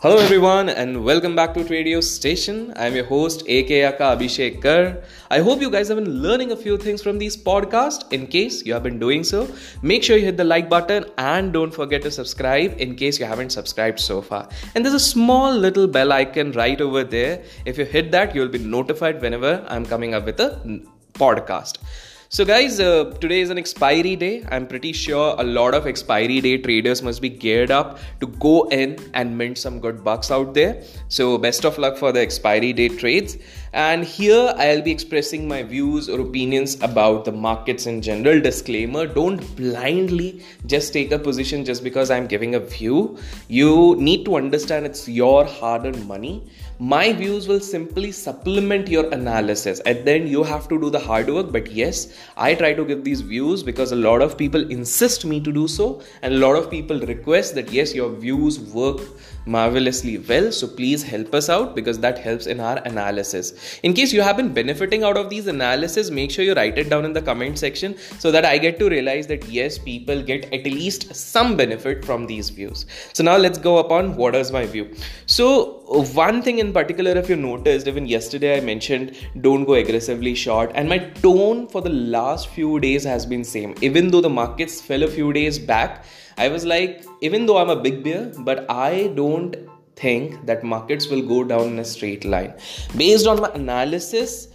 Hello everyone and welcome back to Tradio Station. I'm your host AK Aka Abhishek Kar. I hope you guys have been learning a few things from these podcasts. In case you have been doing so, make sure you hit the like button and don't forget to subscribe in case you haven't subscribed so far. And there's a small little bell icon right over there. If you hit that, you'll be notified whenever I'm coming up with a podcast. So, guys, uh, today is an expiry day. I'm pretty sure a lot of expiry day traders must be geared up to go in and mint some good bucks out there. So, best of luck for the expiry day trades. And here I'll be expressing my views or opinions about the markets in general. Disclaimer don't blindly just take a position just because I'm giving a view. You need to understand it's your hard earned money my views will simply supplement your analysis. And then you have to do the hard work. But yes i try to give these views because a lot of people insist me to do so. And a lot of people request that yes your views work marvelously well so please help us out because that helps in our analysis. In case you have been benefiting out of these analysis make sure you write it down in the comment section so that i get to realize that yes people get at least some benefit from these views. So now let's go upon what is my view. So one thing in particular if you noticed even yesterday i mentioned don't go aggressively short and my tone for the last few days has been same. Even though the markets fell a few days back I was like, even though I'm a big bear, but I don't think that markets will go down in a straight line. Based on my analysis,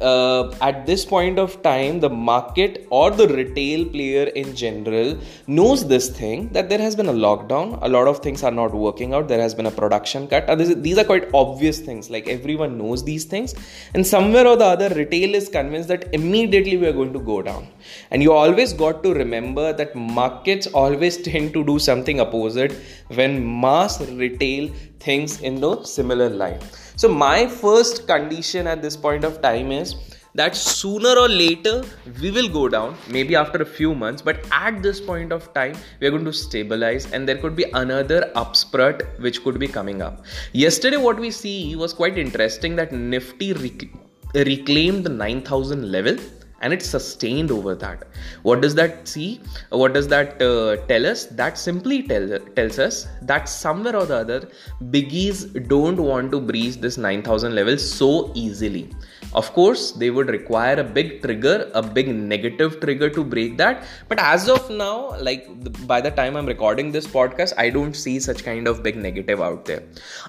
uh, at this point of time the market or the retail player in general knows this thing that there has been a lockdown. A lot of things are not working out. There has been a production cut. This, these are quite obvious things. Like everyone knows these things. And somewhere or the other retail is convinced that immediately we are going to go down. And you always got to remember that markets always tend to do something opposite. When mass retail thinks in the similar line so, my first condition at this point of time is that sooner or later we will go down, maybe after a few months, but at this point of time, we are going to stabilize and there could be another upspurt which could be coming up. Yesterday, what we see was quite interesting that Nifty rec- reclaimed the 9000 level and it's sustained over that what does that see what does that uh, tell us that simply tell, tells us that somewhere or the other biggies don't want to breach this 9000 level so easily of course, they would require a big trigger, a big negative trigger to break that. But as of now, like by the time I'm recording this podcast, I don't see such kind of big negative out there.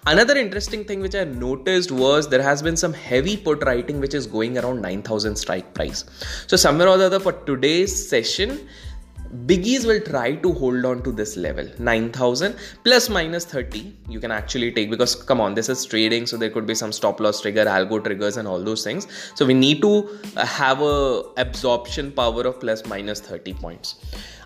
Another interesting thing which I noticed was there has been some heavy put writing which is going around 9000 strike price. So, somewhere or the other for today's session, biggies will try to hold on to this level 9000 plus minus 30 you can actually take because come on this is trading so there could be some stop loss trigger algo triggers and all those things. So we need to uh, have a absorption power of plus minus 30 points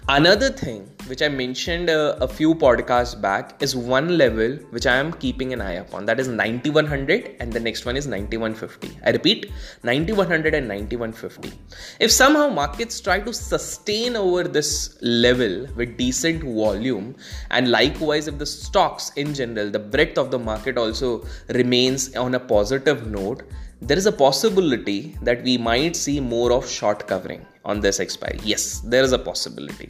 Another thing which I mentioned uh, a few podcasts back is one level which I am keeping an eye upon that is 9100 and the next one is 9150. I repeat 9100 and 9150. If somehow markets try to sustain over this level with decent volume and likewise if the stocks in general the breadth of the market also remains on a positive note there is a possibility that we might see more of short covering on this expiry. Yes there is a possibility.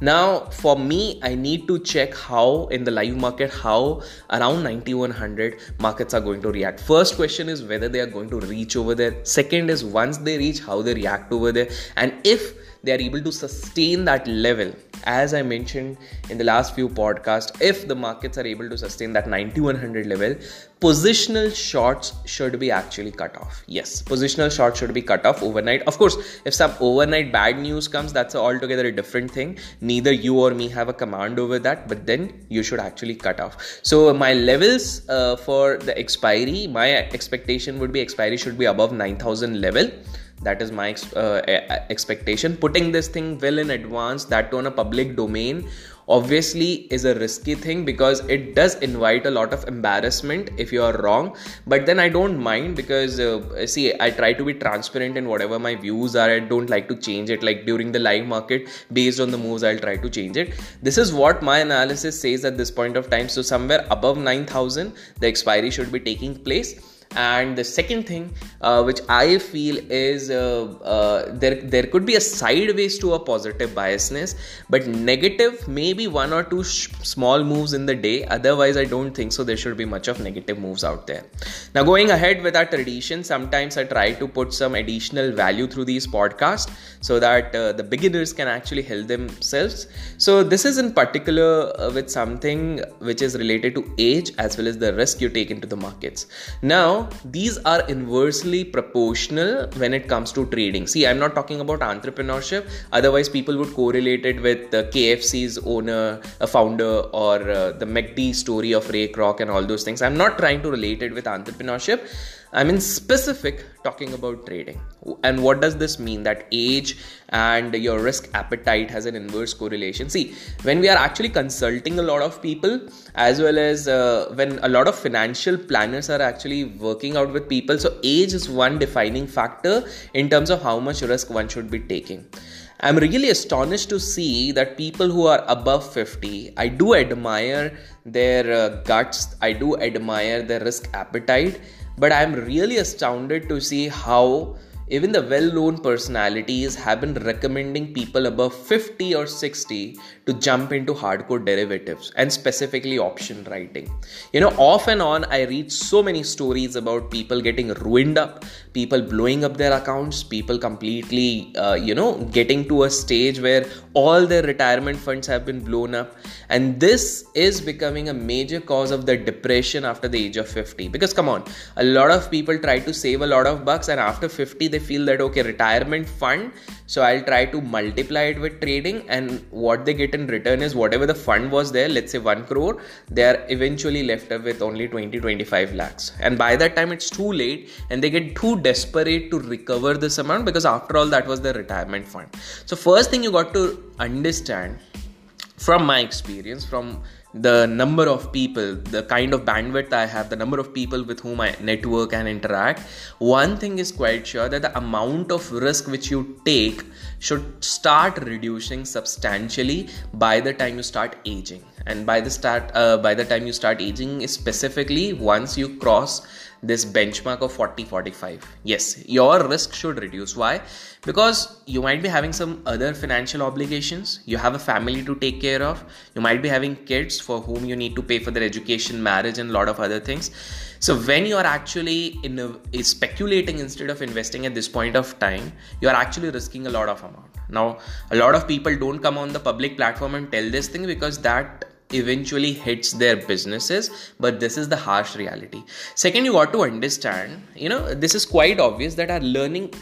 Now for me i need to check how in the live market how around 9100 markets are going to react. First question is whether they are going to reach over there. Second is once they reach how they react over there. And if they are able to sustain that level as I mentioned in the last few podcasts, if the markets are able to sustain that 9100 level, positional shorts should be actually cut off. Yes, positional shorts should be cut off overnight. Of course, if some overnight bad news comes, that's altogether a different thing. Neither you or me have a command over that, but then you should actually cut off. So, my levels uh, for the expiry, my expectation would be expiry should be above 9000 level that is my uh, expectation. Putting this thing well in advance that on a public domain obviously is a risky thing because it does invite a lot of embarrassment if you are wrong. But then i don't mind because uh, see i try to be transparent in whatever my views are. I don't like to change it. Like during the live market based on the moves i'll try to change it. This is what my analysis says at this point of time. So somewhere above 9000 the expiry should be taking place and the second thing uh, which i feel is uh, uh, there there could be a sideways to a positive biasness but negative maybe one or two sh- small moves in the day. Otherwise i don't think so there should be much of negative moves out there. Now going ahead with our tradition sometimes i try to put some additional value through these podcasts so that uh, the beginners can actually help themselves. So this is in particular uh, with something which is related to age as well as the risk you take into the markets. Now these are inversely proportional when it comes to trading. See i'm not talking about entrepreneurship. Otherwise people would correlate it with the kfc's owner a founder or uh, the mcd story of ray kroc and all those things. I'm not trying to relate it with entrepreneurship I'm in specific talking about trading. And what does this mean? That age and your risk appetite has an inverse correlation. See, when we are actually consulting a lot of people, as well as uh, when a lot of financial planners are actually working out with people, so age is one defining factor in terms of how much risk one should be taking. I'm really astonished to see that people who are above 50, I do admire their uh, guts, I do admire their risk appetite but I'm really astounded to see how even the well known personalities have been recommending people above 50 or 60 to jump into hardcore derivatives and specifically option writing. You know, off and on, I read so many stories about people getting ruined up, people blowing up their accounts, people completely, uh, you know, getting to a stage where all their retirement funds have been blown up. And this is becoming a major cause of the depression after the age of 50. Because, come on, a lot of people try to save a lot of bucks, and after 50, they feel that okay retirement fund so i'll try to multiply it with trading and what they get in return is whatever the fund was there let's say 1 crore they are eventually left up with only 20 25 lakhs. And by that time it's too late and they get too desperate to recover this amount because after all that was their retirement fund. So first thing you got to understand from my experience from the number of people, the kind of bandwidth I have, the number of people with whom I network and interact, one thing is quite sure that the amount of risk which you take should start reducing substantially by the time you start aging. And by the start, uh, by the time you start aging, specifically once you cross this benchmark of 40 45 yes your risk should reduce. Why? Because you might be having some other financial obligations you have a family to take care of. You might be having kids for whom you need to pay for their education marriage and a lot of other things. So when you are actually in a, speculating instead of investing at this point of time you are actually risking a lot of amount. Now a lot of people don't come on the public platform and tell this thing because that eventually hits their businesses but this is the harsh reality. Second you got to understand you know this is quite obvious that our learning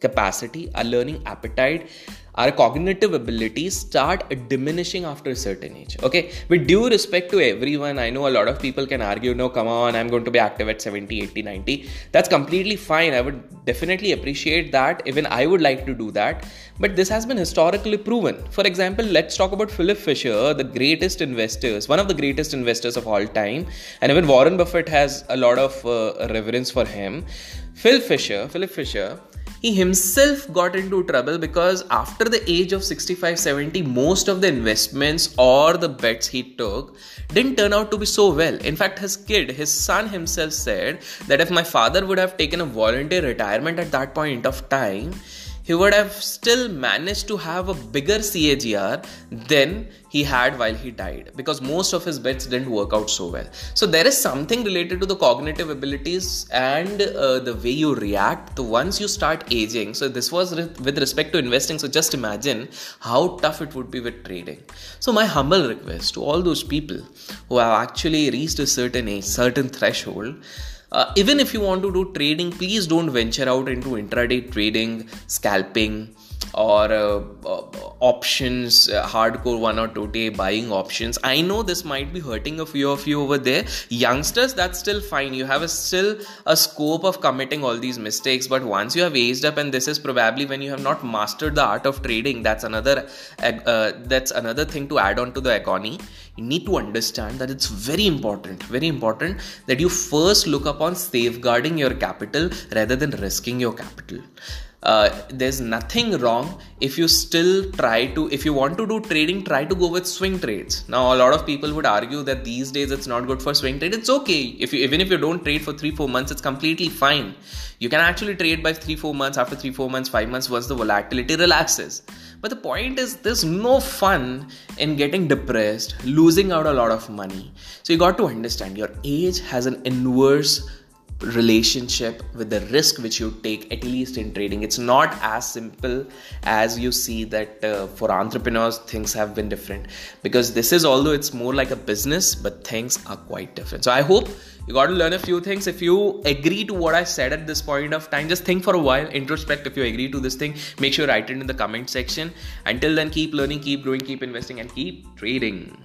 capacity our learning appetite our cognitive abilities start diminishing after a certain age okay? With due respect to everyone i know a lot of people can argue no come on i'm going to be active at 70 80 90 that's completely fine. I would definitely appreciate that. Even i would like to do that. But this has been historically proven. For example let's talk about philip fisher the greatest investors one of the greatest investors of all time. And even warren buffett has a lot of uh, reverence for him. Phil fisher philip fisher he himself got into trouble because after the age of 65 70 most of the investments or the bets he took didn't turn out to be so well. In fact his kid his son himself said that if my father would have taken a voluntary retirement at that point of time he would have still managed to have a bigger CAGR than he had while he died because most of his bets didn't work out so well. So there is something related to the cognitive abilities and uh, the way you react to once you start aging. So this was with respect to investing. So just imagine how tough it would be with trading. So my humble request to all those people who have actually reached a certain age, certain threshold uh, even if you want to do trading, please don't venture out into intraday trading, scalping, or uh, uh, options, uh, hardcore one or two day buying options. I know this might be hurting a few of you over there. Youngsters, that's still fine. You have a, still a scope of committing all these mistakes. But once you have aged up, and this is probably when you have not mastered the art of trading, that's another uh, that's another thing to add on to the economy you need to understand that it's very important very important that you first look upon safeguarding your capital rather than risking your capital. Uh, there's nothing wrong if you still try to if you want to do trading try to go with swing trades. Now a lot of people would argue that these days it's not good for swing trade. It's okay. If you even if you don't trade for 3 4 months it's completely fine. You can actually trade by 3 4 months after 3 4 months 5 months once the volatility relaxes but the point is there's no fun in getting depressed losing out a lot of money. So you got to understand your age has an inverse relationship with the risk which you take at least in trading. It's not as simple as you see that uh, for entrepreneurs things have been different. Because this is although it's more like a business but things are quite different. So i hope you got to learn a few things. If you agree to what i said at this point of time just think for a while introspect. If you agree to this thing make sure you write it in the comment section. Until then keep learning keep growing keep investing and keep trading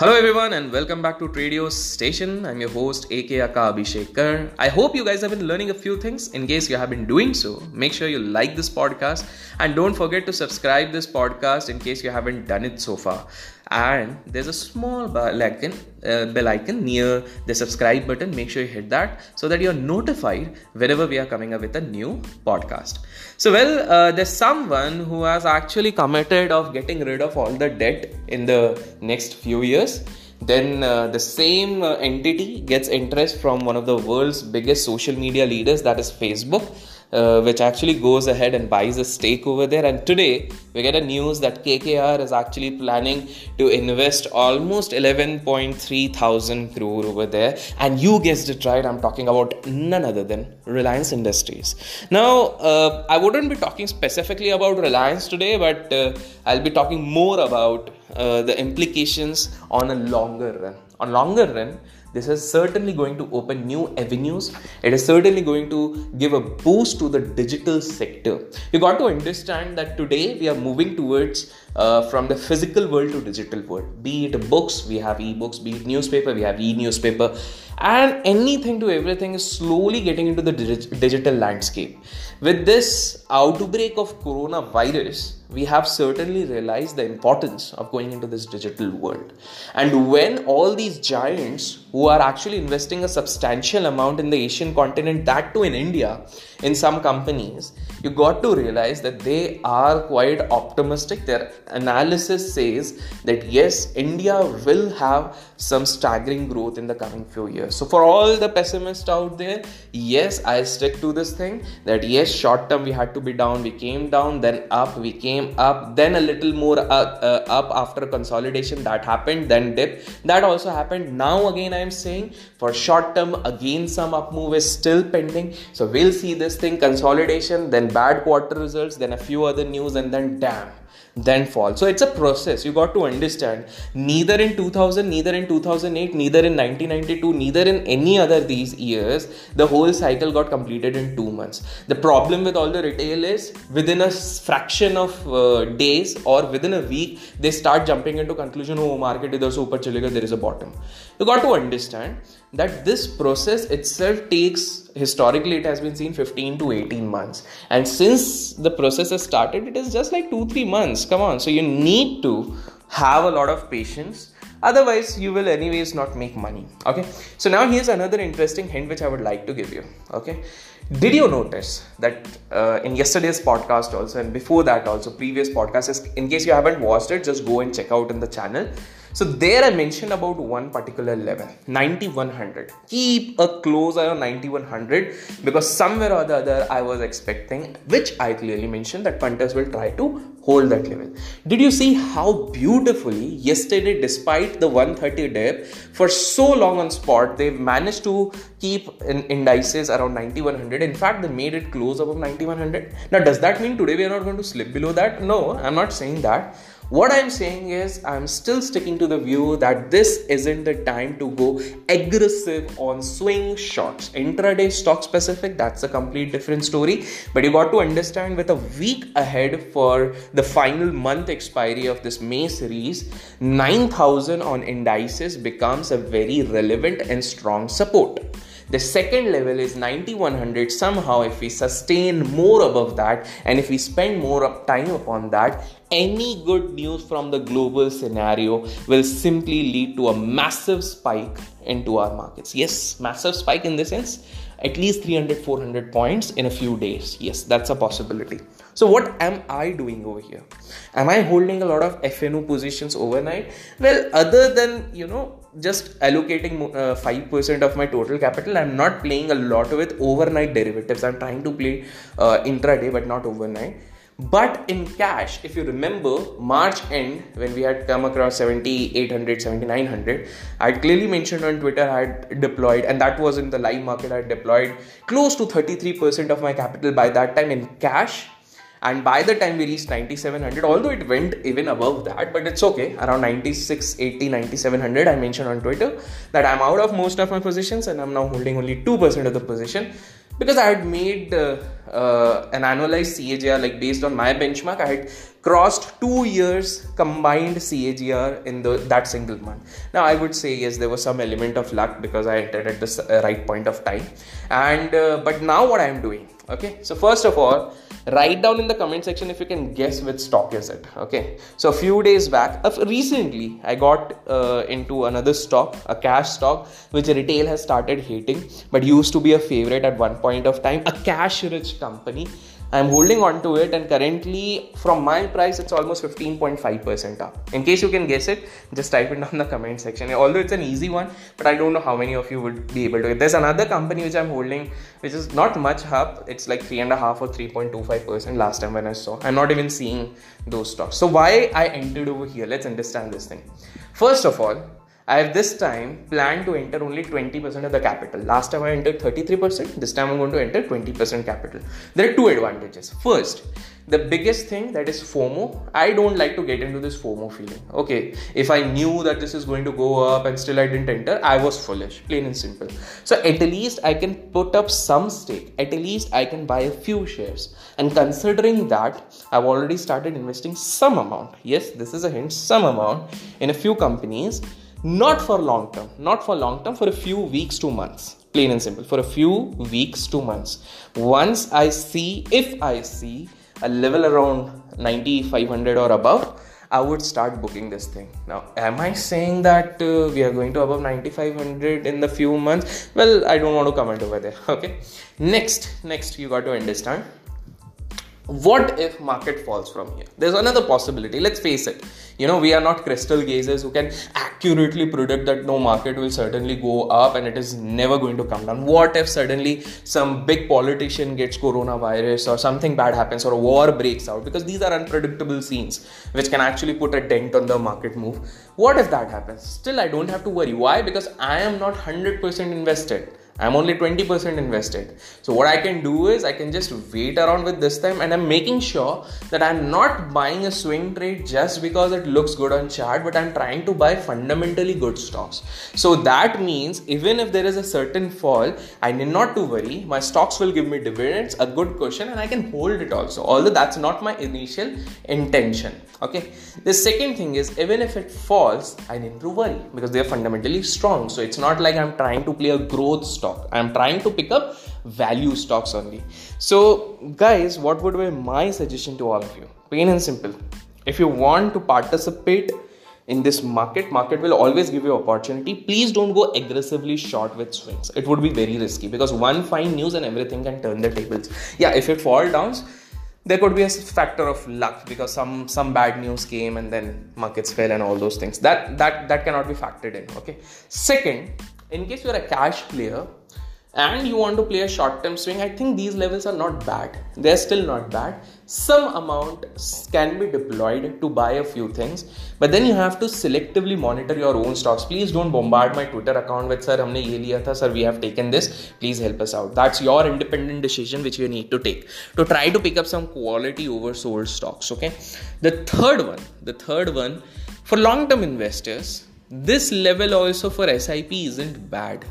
Hello everyone and welcome back to Tradio Station. I'm your host AK Aka Abhishek I hope you guys have been learning a few things. In case you have been doing so, make sure you like this podcast and don't forget to subscribe this podcast in case you haven't done it so far and there's a small bell icon, uh, bell icon near the subscribe button. Make sure you hit that so that you're notified whenever we are coming up with a new podcast. So well uh, there's someone who has actually committed of getting rid of all the debt in the next few years. Then uh, the same uh, entity gets interest from one of the world's biggest social media leaders that is facebook uh, which actually goes ahead and buys a stake over there. And today we get a news that KKR is actually planning to invest almost 11.3 thousand crore over there. And you guessed it right, I'm talking about none other than Reliance Industries. Now, uh, I wouldn't be talking specifically about Reliance today, but uh, I'll be talking more about uh, the implications on a longer run. On longer run, this is certainly going to open new avenues. It is certainly going to give a boost to the digital sector. You got to understand that today we are moving towards uh, from the physical world to digital world. Be it books we have e-books be it newspaper we have e-newspaper. And anything to everything is slowly getting into the dig- digital landscape. With this outbreak of coronavirus we have certainly realized the importance of going into this digital world. And when all these giants who are actually investing a substantial amount in the Asian continent, that too in India, in some companies, you got to realize that they are quite optimistic. Their analysis says that yes, India will have some staggering growth in the coming few years. So, for all the pessimists out there, yes, I stick to this thing that yes, short term we had to be down, we came down, then up, we came up, then a little more uh, uh, up after consolidation that happened, then dip that also happened. Now, again, I'm saying for short term, again, some up move is still pending. So, we'll see this thing consolidation, then bad quarter results, then a few other news, and then damn then fall. So it's a process. You got to understand neither in 2000 neither in 2008 neither in 1992 neither in any other these years the whole cycle got completed in 2 months. The problem with all the retail is within a fraction of uh, days or within a week they start jumping into conclusion oh market is se upar chalega there is a bottom you got to understand that this process itself takes historically it has been seen 15 to 18 months. And since the process has started it is just like 2 3 months. Come on. So you need to have a lot of patience. Otherwise you will anyways not make money. Okay? So now here's another interesting hint which i would like to give you. Okay did you notice that uh, in yesterday's podcast also and before that also previous podcasts in case you haven't watched it just go and check out in the channel so there I mentioned about one particular level, 9100. Keep a close eye on 9100 because somewhere or the other I was expecting, which I clearly mentioned that punters will try to hold that level. Did you see how beautifully yesterday, despite the 130 dip, for so long on spot, they've managed to keep in indices around 9100. In fact, they made it close above 9100. Now, does that mean today we are not going to slip below that? No, I'm not saying that what I'm saying is, I'm still sticking to the view that this isn't the time to go aggressive on swing shots. Intraday stock specific, that's a complete different story. But you got to understand with a week ahead for the final month expiry of this May series, 9000 on indices becomes a very relevant and strong support. The second level is 9100. Somehow, if we sustain more above that and if we spend more time upon that, any good news from the global scenario will simply lead to a massive spike into our markets. Yes, massive spike in the sense at least 300 400 points in a few days. Yes, that's a possibility. So, what am I doing over here? Am I holding a lot of FNO positions overnight? Well, other than you know just allocating uh, 5% of my total capital, I'm not playing a lot with overnight derivatives. I'm trying to play uh, intraday, but not overnight. But in cash, if you remember March end when we had come across 7800, 7900, I clearly mentioned on Twitter I had deployed, and that was in the live market, I had deployed close to 33% of my capital by that time in cash and by the time we reached 9700 although it went even above that but it's okay. Around 96 80 9700 i mentioned on twitter that i'm out of most of my positions and i'm now holding only 2% of the position because i had made uh, uh, an annualized cagr like based on my benchmark i had crossed two years combined cagr in the that single month. Now i would say yes there was some element of luck because i entered at the uh, right point of time. And uh, but now what i'm doing okay so first of all write down in the comment section if you can guess which stock is it okay? So a few days back uh, recently i got uh, into another stock a cash stock which retail has started hating but used to be a favorite at one point of time a cash rich company I'm holding on to it, and currently, from my price, it's almost 15.5% up. In case you can guess it, just type it down in the comment section. Although it's an easy one, but I don't know how many of you would be able to. There's another company which I'm holding, which is not much up. It's like 3.5 or 3.25% last time when I saw. I'm not even seeing those stocks. So, why I entered over here? Let's understand this thing. First of all, I have this time planned to enter only 20% of the capital. Last time I entered 33%, this time I'm going to enter 20% capital. There are two advantages. First, the biggest thing that is FOMO. I don't like to get into this FOMO feeling. Okay, if I knew that this is going to go up and still I didn't enter, I was foolish, plain and simple. So at least I can put up some stake, at least I can buy a few shares. And considering that, I've already started investing some amount. Yes, this is a hint, some amount in a few companies not for long term. Not for long term for a few weeks to months. Plain and simple. For a few weeks to months. Once i see if i see a level around 9500 or above i would start booking this thing. Now am i saying that uh, we are going to above 9500 in the few months? Well i don't want to comment over there. Okay? Next next you got to understand what if market falls from here? There's another possibility. Let's face it. You know we are not crystal gazers who can accurately predict that no market will certainly go up and it is never going to come down. What if suddenly some big politician gets coronavirus or something bad happens or a war breaks out? Because these are unpredictable scenes which can actually put a dent on the market move. What if that happens? Still i don't have to worry. Why? Because i am not 100% invested I'm only 20% invested. So what I can do is I can just wait around with this time and I'm making sure that I'm not buying a swing trade just because it looks good on chart, but I'm trying to buy fundamentally good stocks. So that means even if there is a certain fall, I need not to worry. My stocks will give me dividends, a good cushion, and I can hold it also. Although that's not my initial intention. Okay. The second thing is even if it falls, I need to worry because they are fundamentally strong. So it's not like I'm trying to play a growth stock stock. I'm trying to pick up value stocks only. So guys what would be my suggestion to all of you? Plain and simple. If you want to participate in this market market will always give you opportunity. Please don't go aggressively short with swings. It would be very risky because one fine news and everything can turn the tables. Yeah if it fall down there could be a factor of luck because some some bad news came and then markets fell and all those things. That that that cannot be factored in okay? Second in case you're a cash player and you want to play a short term swing, I think these levels are not bad. They're still not bad. Some amount can be deployed to buy a few things, but then you have to selectively monitor your own stocks. Please don't bombard my Twitter account with sir, liya tha, sir, we have taken this. Please help us out. That's your independent decision which you need to take to try to pick up some quality oversold stocks. Okay. The third one, the third one for long term investors, this level also for SIP isn't bad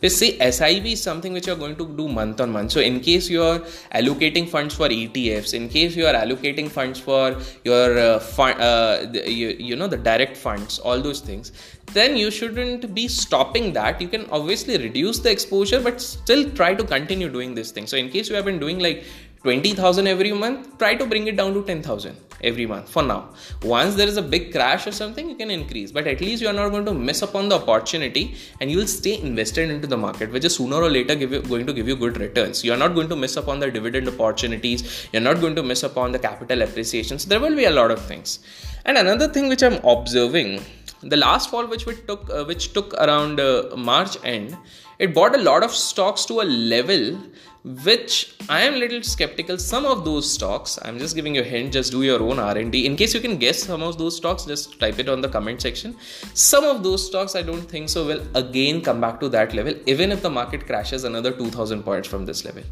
But say SIP is something which you're going to do month on month. So in case you're allocating funds for ETFs, in case you are allocating funds for your uh, fund, uh, you, you know the direct funds, all those things, then you shouldn't be stopping that. You can obviously reduce the exposure, but still try to continue doing this thing. So in case you have been doing like 20,000 every month, try to bring it down to 10,000 every month for now. Once there is a big crash or something, you can increase, but at least you are not going to miss upon the opportunity and you will stay invested into the market, which is sooner or later you, going to give you good returns. You are not going to miss upon the dividend opportunities, you're not going to miss upon the capital appreciation. So there will be a lot of things. And another thing which I'm observing the last fall which we took uh, which took around uh, march end it bought a lot of stocks to a level which I am a little skeptical. Some of those stocks, I'm just giving you a hint, just do your own R&D. In case you can guess some of those stocks, just type it on the comment section. Some of those stocks, I don't think so, will again come back to that level, even if the market crashes another 2000 points from this level.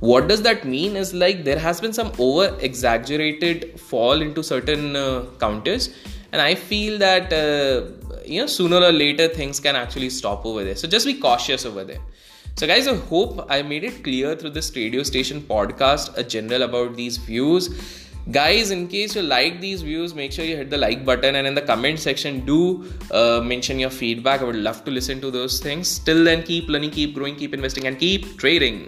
What does that mean? Is like there has been some over exaggerated fall into certain uh, counters, and I feel that uh, you know sooner or later things can actually stop over there. So just be cautious over there. So, guys, I hope I made it clear through this Tradio Station podcast a general about these views. Guys, in case you like these views, make sure you hit the like button and in the comment section, do uh, mention your feedback. I would love to listen to those things. Till then, keep learning, keep growing, keep investing, and keep trading.